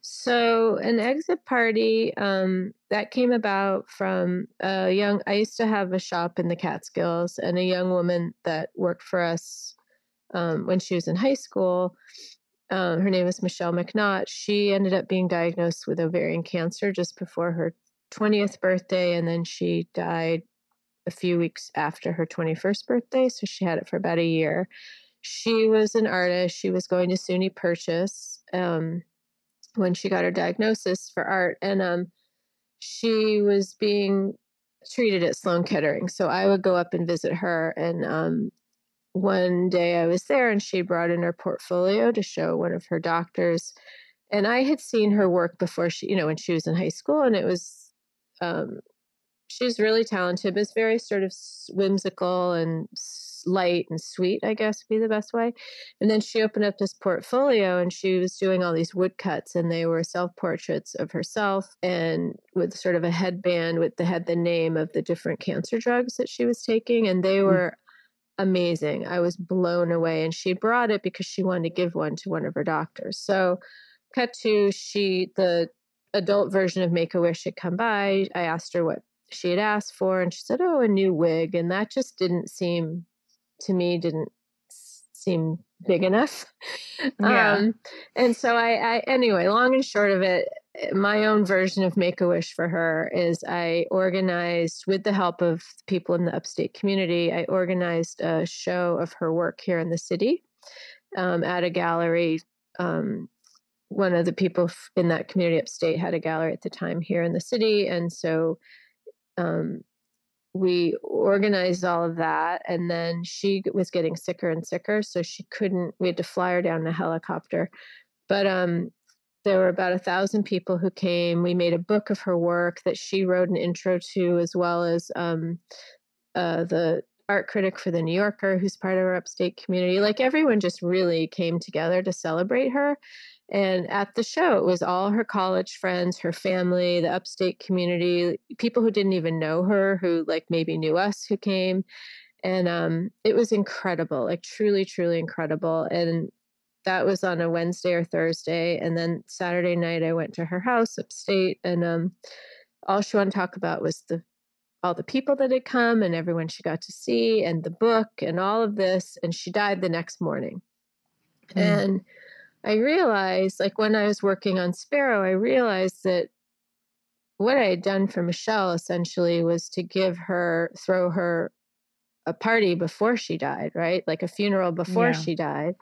Speaker 3: So an exit party um, that came about from a young. I used to have a shop in the Catskills, and a young woman that worked for us um, when she was in high school um, her name is Michelle McNaught. She ended up being diagnosed with ovarian cancer just before her 20th birthday, and then she died a few weeks after her 21st birthday. So she had it for about a year. She was an artist. She was going to SUNY Purchase um, when she got her diagnosis for art, and um, she was being treated at Sloan Kettering. So I would go up and visit her, and um, one day I was there and she brought in her portfolio to show one of her doctors. And I had seen her work before she, you know, when she was in high school, and it was, um, she was really talented, but it's very sort of whimsical and light and sweet, I guess would be the best way. And then she opened up this portfolio and she was doing all these woodcuts, and they were self portraits of herself and with sort of a headband with the had the name of the different cancer drugs that she was taking. And they mm. were amazing. I was blown away. And she brought it because she wanted to give one to one of her doctors. So, cut to she, the adult version of Make a Wish had come by. I asked her what she had asked for, and she said, Oh, a new wig. And that just didn't seem, to me, didn't seem big enough. Yeah. Um, and so I, I, anyway, long and short of it, my own version of Make a Wish for her is I organized, with the help of people in the upstate community, I organized a show of her work here in the city um, at a gallery. Um, one of the people in that community upstate had a gallery at the time here in the city. And so um, we organized all of that. And then she was getting sicker and sicker. So she couldn't, we had to fly her down in a helicopter. But um, there were about a thousand people who came. We made a book of her work that she wrote an intro to, as well as um, uh, the art critic for the New Yorker, who's part of our upstate community. Like everyone just really came together to celebrate her. And at the show, it was all her college friends, her family, the upstate community, people who didn't even know her, who like maybe knew us, who came. And um, it was incredible, like truly, truly incredible. And that was on a Wednesday or Thursday. And then Saturday night, I went to her house upstate, and um, all she wanted to talk about was the all the people that had come and everyone she got to see, and the book, and all of this. And she died the next morning. Mm. And I realized, like when I was working on Sparrow, I realized that what I had done for Michelle essentially was to give her, throw her a party before she died, right? Like a funeral before yeah. she died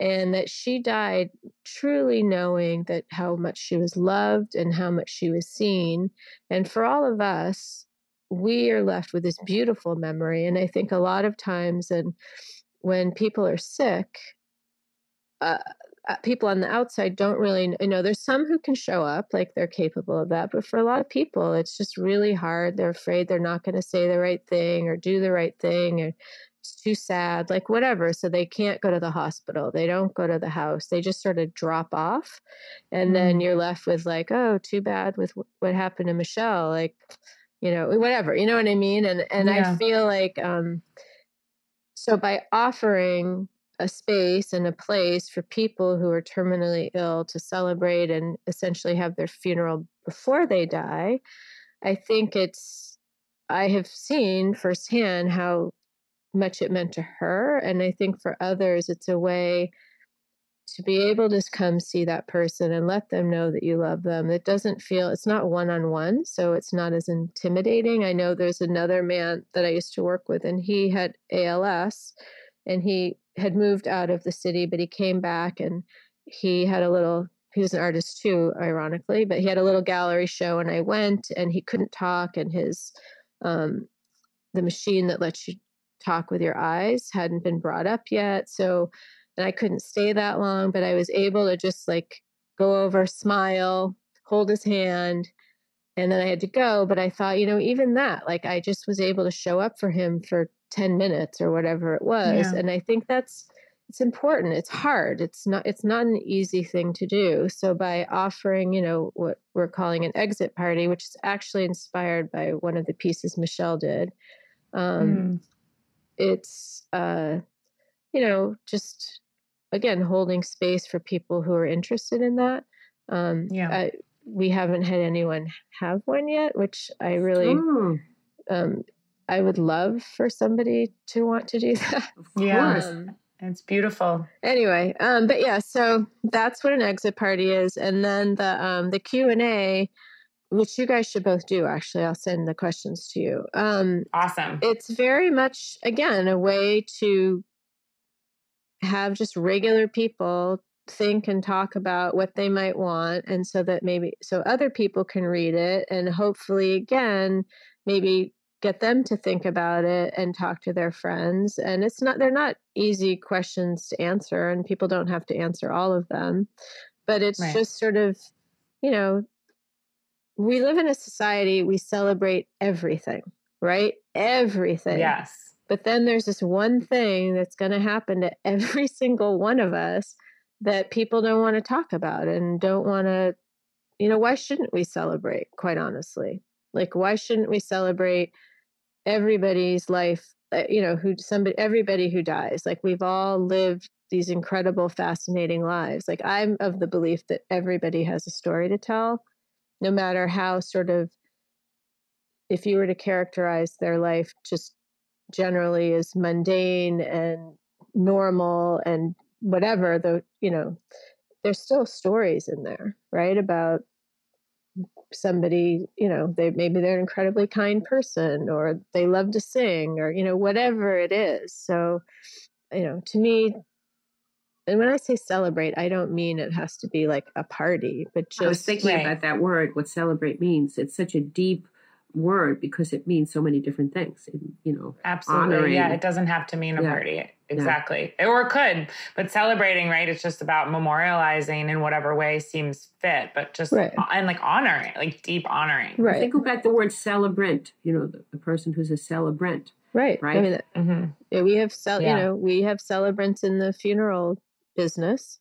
Speaker 3: and that she died truly knowing that how much she was loved and how much she was seen and for all of us we are left with this beautiful memory and i think a lot of times and when people are sick uh, uh people on the outside don't really you know there's some who can show up like they're capable of that but for a lot of people it's just really hard they're afraid they're not going to say the right thing or do the right thing or it's too sad, like whatever. So they can't go to the hospital. They don't go to the house. They just sort of drop off. And mm. then you're left with, like, oh, too bad with what happened to Michelle. Like, you know, whatever. You know what I mean? And and yeah. I feel like um so by offering a space and a place for people who are terminally ill to celebrate and essentially have their funeral before they die, I think it's I have seen firsthand how much it meant to her. And I think for others, it's a way to be able to come see that person and let them know that you love them. It doesn't feel, it's not one on one, so it's not as intimidating. I know there's another man that I used to work with, and he had ALS and he had moved out of the city, but he came back and he had a little, he was an artist too, ironically, but he had a little gallery show, and I went and he couldn't talk, and his, um, the machine that lets you talk with your eyes hadn't been brought up yet. So, and I couldn't stay that long, but I was able to just like go over, smile, hold his hand, and then I had to go. But I thought, you know, even that, like I just was able to show up for him for 10 minutes or whatever it was. Yeah. And I think that's it's important. It's hard. It's not it's not an easy thing to do. So by offering, you know, what we're calling an exit party, which is actually inspired by one of the pieces Michelle did. Um, mm. It's uh you know, just again holding space for people who are interested in that um yeah. I, we haven't had anyone have one yet which i really um i would love for somebody to want to do that
Speaker 2: yeah um, it's beautiful.
Speaker 3: anyway um but yeah so that's what an exit party is and then the um the q&a which you guys should both do actually i'll send the questions to you. Um
Speaker 2: awesome.
Speaker 3: it's very much again a way to have just regular people think and talk about what they might want and so that maybe so other people can read it and hopefully again maybe get them to think about it and talk to their friends. And it's not they're not easy questions to answer and people don't have to answer all of them. But it's right. just sort of you know we live in a society we celebrate everything right everything
Speaker 2: yes
Speaker 3: but then there's this one thing that's going to happen to every single one of us that people don't want to talk about and don't want to, you know, why shouldn't we celebrate, quite honestly? Like, why shouldn't we celebrate everybody's life, uh, you know, who somebody, everybody who dies? Like, we've all lived these incredible, fascinating lives. Like, I'm of the belief that everybody has a story to tell, no matter how sort of, if you were to characterize their life just generally as mundane and normal and whatever the you know there's still stories in there right about somebody you know they maybe they're an incredibly kind person or they love to sing or you know whatever it is. So you know to me and when I say celebrate, I don't mean it has to be like a party, but just. I
Speaker 4: was thinking right. about that word, what celebrate means. It's such a deep word because it means so many different things. you know,
Speaker 2: absolutely. Honoring. Yeah, it doesn't have to mean a yeah. party. Exactly. Yeah. Or it could, but celebrating, right? It's just about memorializing in whatever way seems fit, but just right. and like honoring, like deep honoring.
Speaker 4: Right. Think about the word celebrant. You know, the, the person who's a celebrant.
Speaker 3: Right.
Speaker 4: Right. I mean,
Speaker 3: mm-hmm. yeah, we have cel- yeah. you know we have celebrants in the funeral business,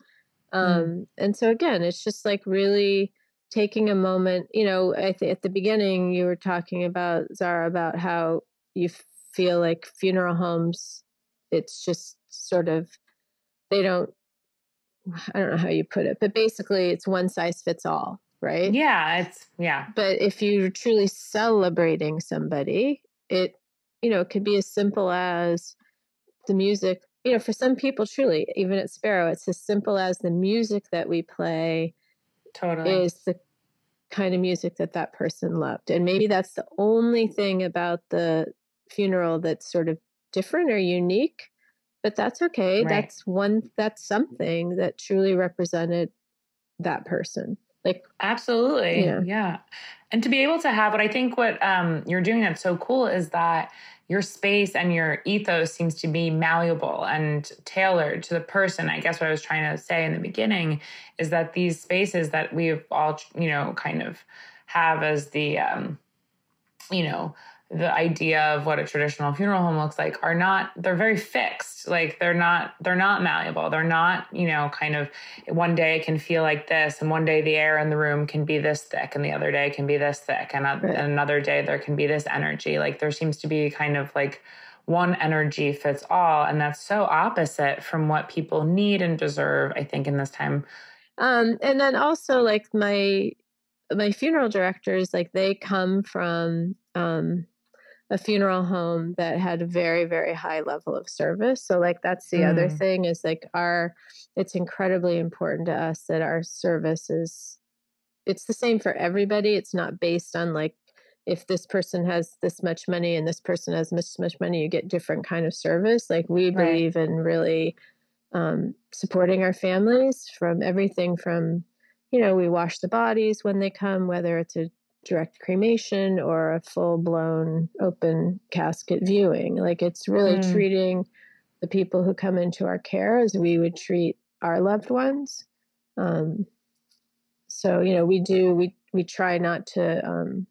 Speaker 3: mm. um, mm. and so again, it's just like really taking a moment, you know, I th- at the beginning you were talking about Zara about how you feel like funeral homes, it's just sort of they don't. I don't know how you put it, but basically it's one size fits all, right?
Speaker 2: Yeah, it's yeah.
Speaker 3: But if you're truly celebrating somebody, it you know, it could be as simple as the music. You know, for some people, truly, even at Sparrow, it's as simple as the music that we play
Speaker 2: totally
Speaker 3: is the kind of music that that person loved and maybe that's the only thing about the funeral that's sort of different or unique but that's okay right. that's one that's something that truly represented that person like
Speaker 2: absolutely yeah. yeah and to be able to have what i think what um, you're doing that's so cool is that your space and your ethos seems to be malleable and tailored to the person. I guess what I was trying to say in the beginning is that these spaces that we've all, you know, kind of have as the, um, you know, the idea of what a traditional funeral home looks like are not they're very fixed. Like they're not they're not malleable. They're not you know kind of one day it can feel like this and one day the air in the room can be this thick and the other day can be this thick and, a, right. another day there can be this energy. Like there seems to be kind of like one energy fits all and that's so opposite from what people need and deserve i think in this time.
Speaker 3: Um and then also like my my funeral directors like they come from um a funeral home that had a very very high level of service so like that's the mm. other thing is like our it's incredibly important to us that our service is it's the same for everybody it's not based on like if this person has this much money and this person has this much money you get different kind of service like we right. believe in really um, supporting our families from everything from you know we wash the bodies when they come whether it's a direct cremation or a full blown open casket viewing. Like it's really mm. treating the people who come into our care as we would treat our loved ones. Um, so you know we do we we try not to um,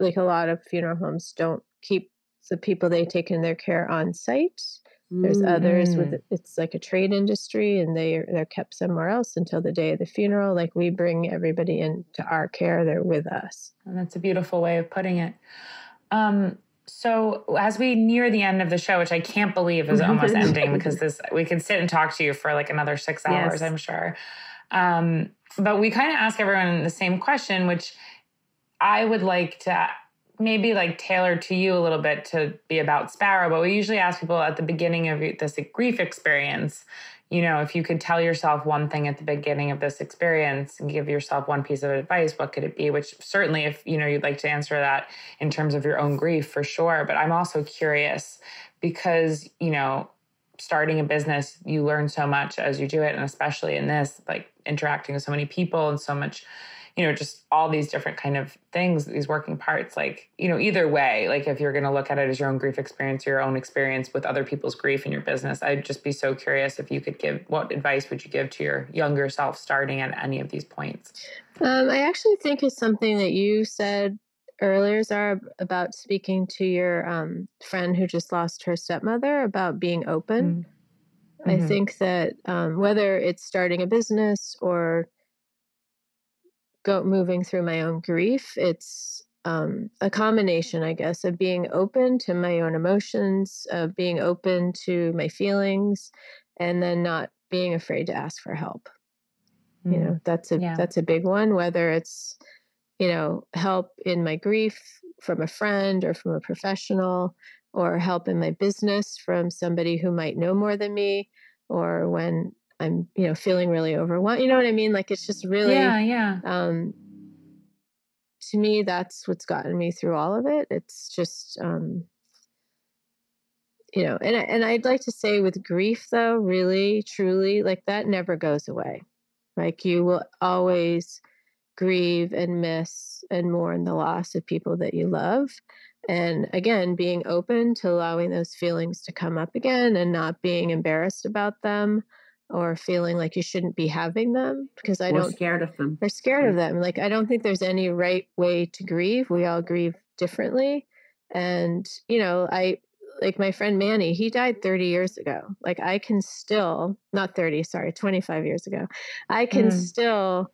Speaker 3: like a lot of funeral homes don't keep the people they take in their care on site there's mm-hmm. others with mm. it's like a trade industry and they they're kept somewhere else until the day of the funeral. Like we bring everybody into our care, they're with us.
Speaker 2: And that's a beautiful way of putting it. Um, so as we near the end of the show, which I can't believe is almost ending because this we could sit and talk to you for like another six hours, yes. I'm sure. Um, but we kind of ask everyone the same question, which I would like to maybe like tailored to you a little bit to be about Sparrow, but we usually ask people at the beginning of this grief experience, you know, if you could tell yourself one thing at the beginning of this experience and give yourself one piece of advice, what could it be? Which certainly, if you know, you'd like to answer that in terms of your own grief for sure. But I'm also curious because, you know, starting a business, you learn so much as you do it. And especially in this, like interacting with so many people and so much you know just all these different kind of things these working parts like you know either way like if you're going to look at it as your own grief experience your own experience with other people's grief in your business i'd just be so curious if you could give what advice would you give to your younger self starting at any of these points?
Speaker 3: Um, i actually think it's something that you said earlier zara about speaking to your um, friend who just lost her stepmother about being open. Mm-hmm. i think that um, whether it's starting a business or go moving through my own grief. It's um, a combination, I guess, of being open to my own emotions, of being open to my feelings, and then not being afraid to ask for help. Mm. You know, that's a yeah. that's a big one. Whether it's you know help in my grief from a friend or from a professional, or help in my business from somebody who might know more than me, or when I'm, you know, feeling really overwhelmed. You know what I mean? Like it's just really,
Speaker 2: yeah, yeah.
Speaker 3: Um, to me, that's what's gotten me through all of it. It's just, um, you know, and and I'd like to say with grief though, really, truly, like that never goes away. Like you will always grieve and miss and mourn the loss of people that you love. And again, being open to allowing those feelings to come up again and not being embarrassed about them or feeling like you shouldn't be having them because I
Speaker 4: or
Speaker 3: don't
Speaker 4: scared of them.
Speaker 3: Or scared of them. Like I don't think there's any right way to grieve. We all grieve differently. And, you know, I like my friend Manny, he died 30 years ago. Like I can still, not 30, sorry, 25 years ago. I can mm. still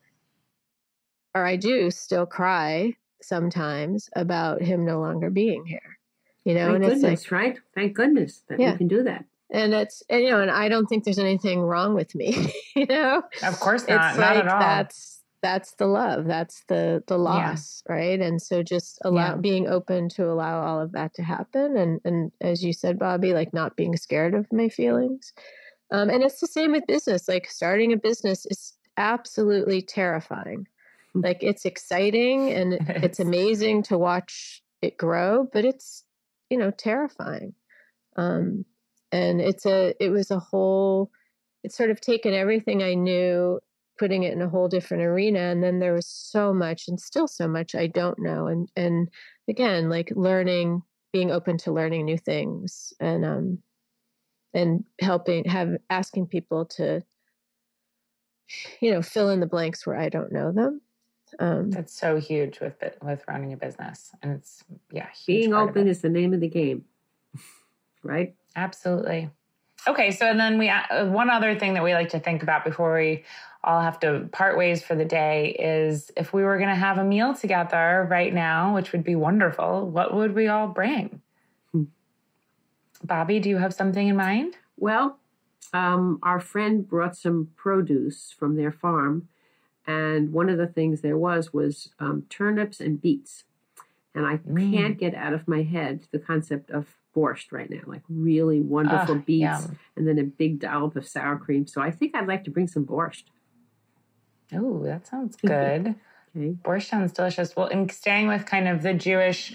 Speaker 3: or I do still cry sometimes about him no longer being here. You know,
Speaker 4: Thank and goodness, it's like, right? Thank goodness that yeah. we can do that
Speaker 3: and it's and, you know and i don't think there's anything wrong with me you know?
Speaker 2: Of course not
Speaker 3: it's
Speaker 2: not
Speaker 3: like
Speaker 2: at all.
Speaker 3: that's that's the love that's the the loss yeah. right? And so just allow yeah. being open to allow all of that to happen and and as you said bobby like not being scared of my feelings. Um, and it's the same with business like starting a business is absolutely terrifying. Hmm. like it's exciting and it's. amazing to watch it grow but it's you know terrifying. Um and it's a it was a whole it's sort of taken everything i knew putting it in a whole different arena and then there was so much and still so much i don't know and and again like learning being open to learning new things and um and helping have asking people to you know fill in the blanks where i don't know them
Speaker 2: um. That's so huge with with running a business and it's yeah
Speaker 4: being open is the name of the game right
Speaker 2: Absolutely. Okay, so and then we uh, one other thing that we like to think about before we all have to part ways for the day is if we were going to have a meal together right now, which would be wonderful, what would we all bring? Hmm. Bobby, do you have something in mind?
Speaker 4: Well, um, our friend brought some produce from their farm, and one of the things there was was um, turnips and beets. And I mm. can't get out of my head the concept of borscht right now, like really wonderful uh, beets and then a big dollop of sour cream. So I think I'd like to bring some borscht.
Speaker 2: Oh, that sounds good. okay. Borscht sounds delicious. Well, and staying with kind of the Jewish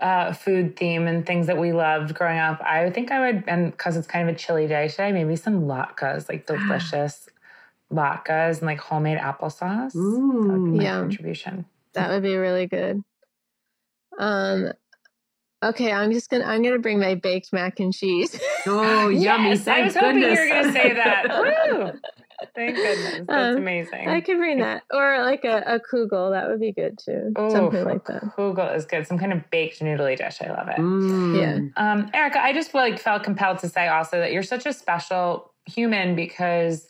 Speaker 2: uh, food theme and things that we loved growing up, I think I would, and because it's kind of a chilly day today, maybe some latkes, like delicious latkes and like homemade applesauce.
Speaker 3: Ooh,
Speaker 2: yeah. Contribution.
Speaker 3: That would be really good. Um, okay, I'm just gonna I'm gonna bring my baked mac and cheese.
Speaker 4: Oh, yummy!
Speaker 2: yes,
Speaker 4: Thank
Speaker 2: I was
Speaker 4: goodness.
Speaker 2: hoping you were gonna say that. Woo! Thank goodness. That's um, amazing.
Speaker 3: I could bring that. Or like a, a kugel. That would be good too. Oh, Something like that.
Speaker 2: Kugel is good. Some kind of baked noodly dish. I love it.
Speaker 3: Mm. Yeah.
Speaker 2: Um, Erica, I just like felt compelled to say also that you're such a special human because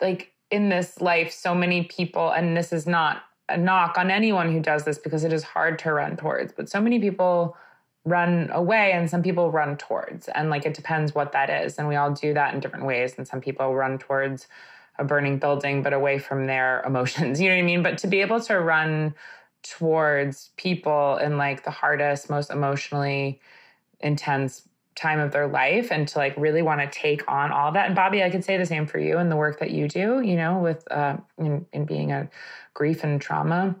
Speaker 2: like in this life, so many people, and this is not a knock on anyone who does this because it is hard to run towards, but so many people run away and some people run towards. And like it depends what that is. And we all do that in different ways. And some people run towards a burning building, but away from their emotions. You know what I mean? But to be able to run towards people in like the hardest, most emotionally intense time of their life and to like really want to take on all that. And Bobby, I could say the same for you and the work that you do, you know, with uh, in, in being a grief and trauma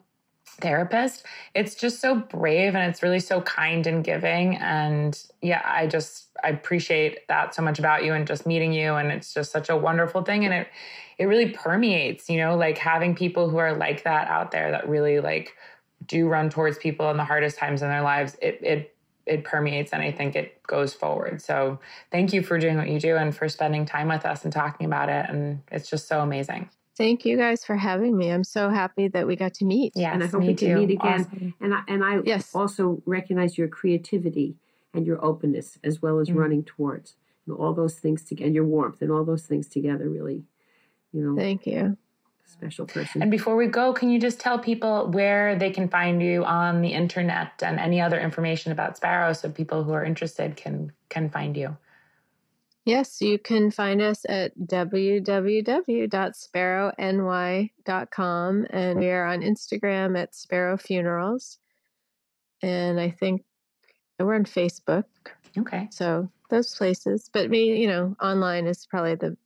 Speaker 2: therapist. It's just so brave and it's really so kind and giving. And yeah, I just I appreciate that so much about you and just meeting you. And it's just such a wonderful thing. And it it really permeates, you know, like having people who are like that out there that really like do run towards people in the hardest times in their lives. It it it permeates and I think it goes forward. So thank you for doing what you do and for spending time with us and talking about it. And it's just so amazing.
Speaker 3: Thank you guys for having me. I'm so happy that we got to meet.
Speaker 2: Yes,
Speaker 4: and I hope we can meet again. Awesome. And I, and I yes. also recognize your creativity and your openness as well as mm-hmm. running towards you know, all those things together, and your warmth and all those things together. Really, you know.
Speaker 3: Thank you.
Speaker 4: Special person.
Speaker 2: And before we go, can you just tell people where they can find you on the internet and any other information about Sparrow, so people who are interested can can find you?
Speaker 3: Yes, you can find us at www.sparrowny.com and we are on Instagram at Sparrow Funerals. And I think we're on Facebook.
Speaker 2: Okay.
Speaker 3: So those places, but me, you know, online is probably the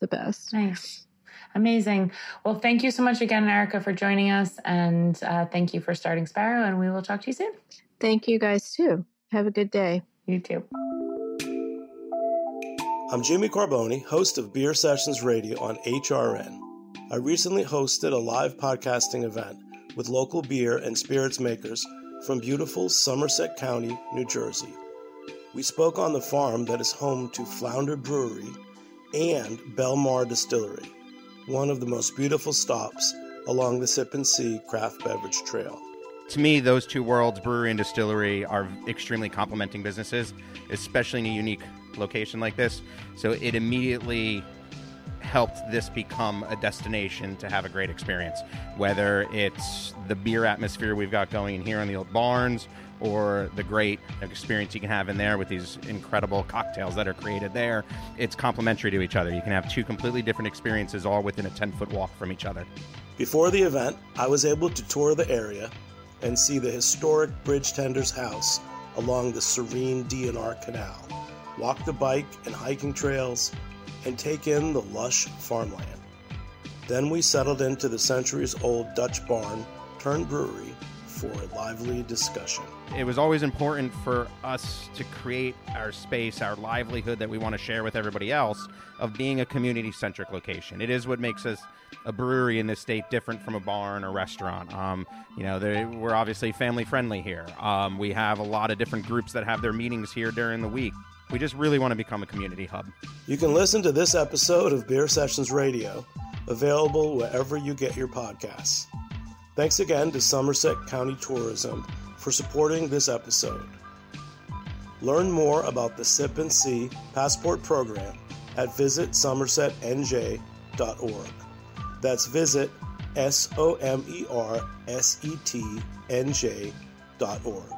Speaker 3: the best.
Speaker 2: Nice. Amazing. Well, thank you so much again, Erica, for joining us. And uh, thank you for starting Sparrow. And we will talk to you soon.
Speaker 3: Thank you guys too. Have a good day.
Speaker 2: You too.
Speaker 1: I'm Jimmy Carboni, host of Beer Sessions Radio on HRN. I recently hosted a live podcasting event with local beer and spirits makers from beautiful Somerset County, New Jersey. We spoke on the farm that is home to Flounder Brewery and Belmar Distillery, one of the most beautiful stops along the Sip and See craft beverage trail.
Speaker 5: To me, those two worlds, brewery and distillery, are extremely complementing businesses, especially in a unique location like this. So it immediately helped this become a destination to have a great experience. Whether it's the beer atmosphere we've got going in here in the old barns, or the great experience you can have in there with these incredible cocktails that are created there, it's complementary to each other. You can have two completely different experiences all within a 10 foot walk from each other.
Speaker 1: Before the event, I was able to tour the area and see the historic bridge tender's house along the serene D&R Canal walk the bike and hiking trails, and take in the lush farmland. Then we settled into the centuries old Dutch barn turned brewery for a lively discussion.
Speaker 5: It was always important for us to create our space, our livelihood that we want to share with everybody else of being a community centric location. It is what makes us a brewery in this state different from a barn or restaurant. Um, you know, we're obviously family friendly here. Um, we have a lot of different groups that have their meetings here during the week. We just really want to become a community hub.
Speaker 1: You can listen to this episode of Beer Sessions Radio, available wherever you get your podcasts. Thanks again to Somerset County Tourism for supporting this episode. Learn more about the Sip and See Passport Program at visitsomersetnj.org. That's visit S O M E R S E T N J dot org.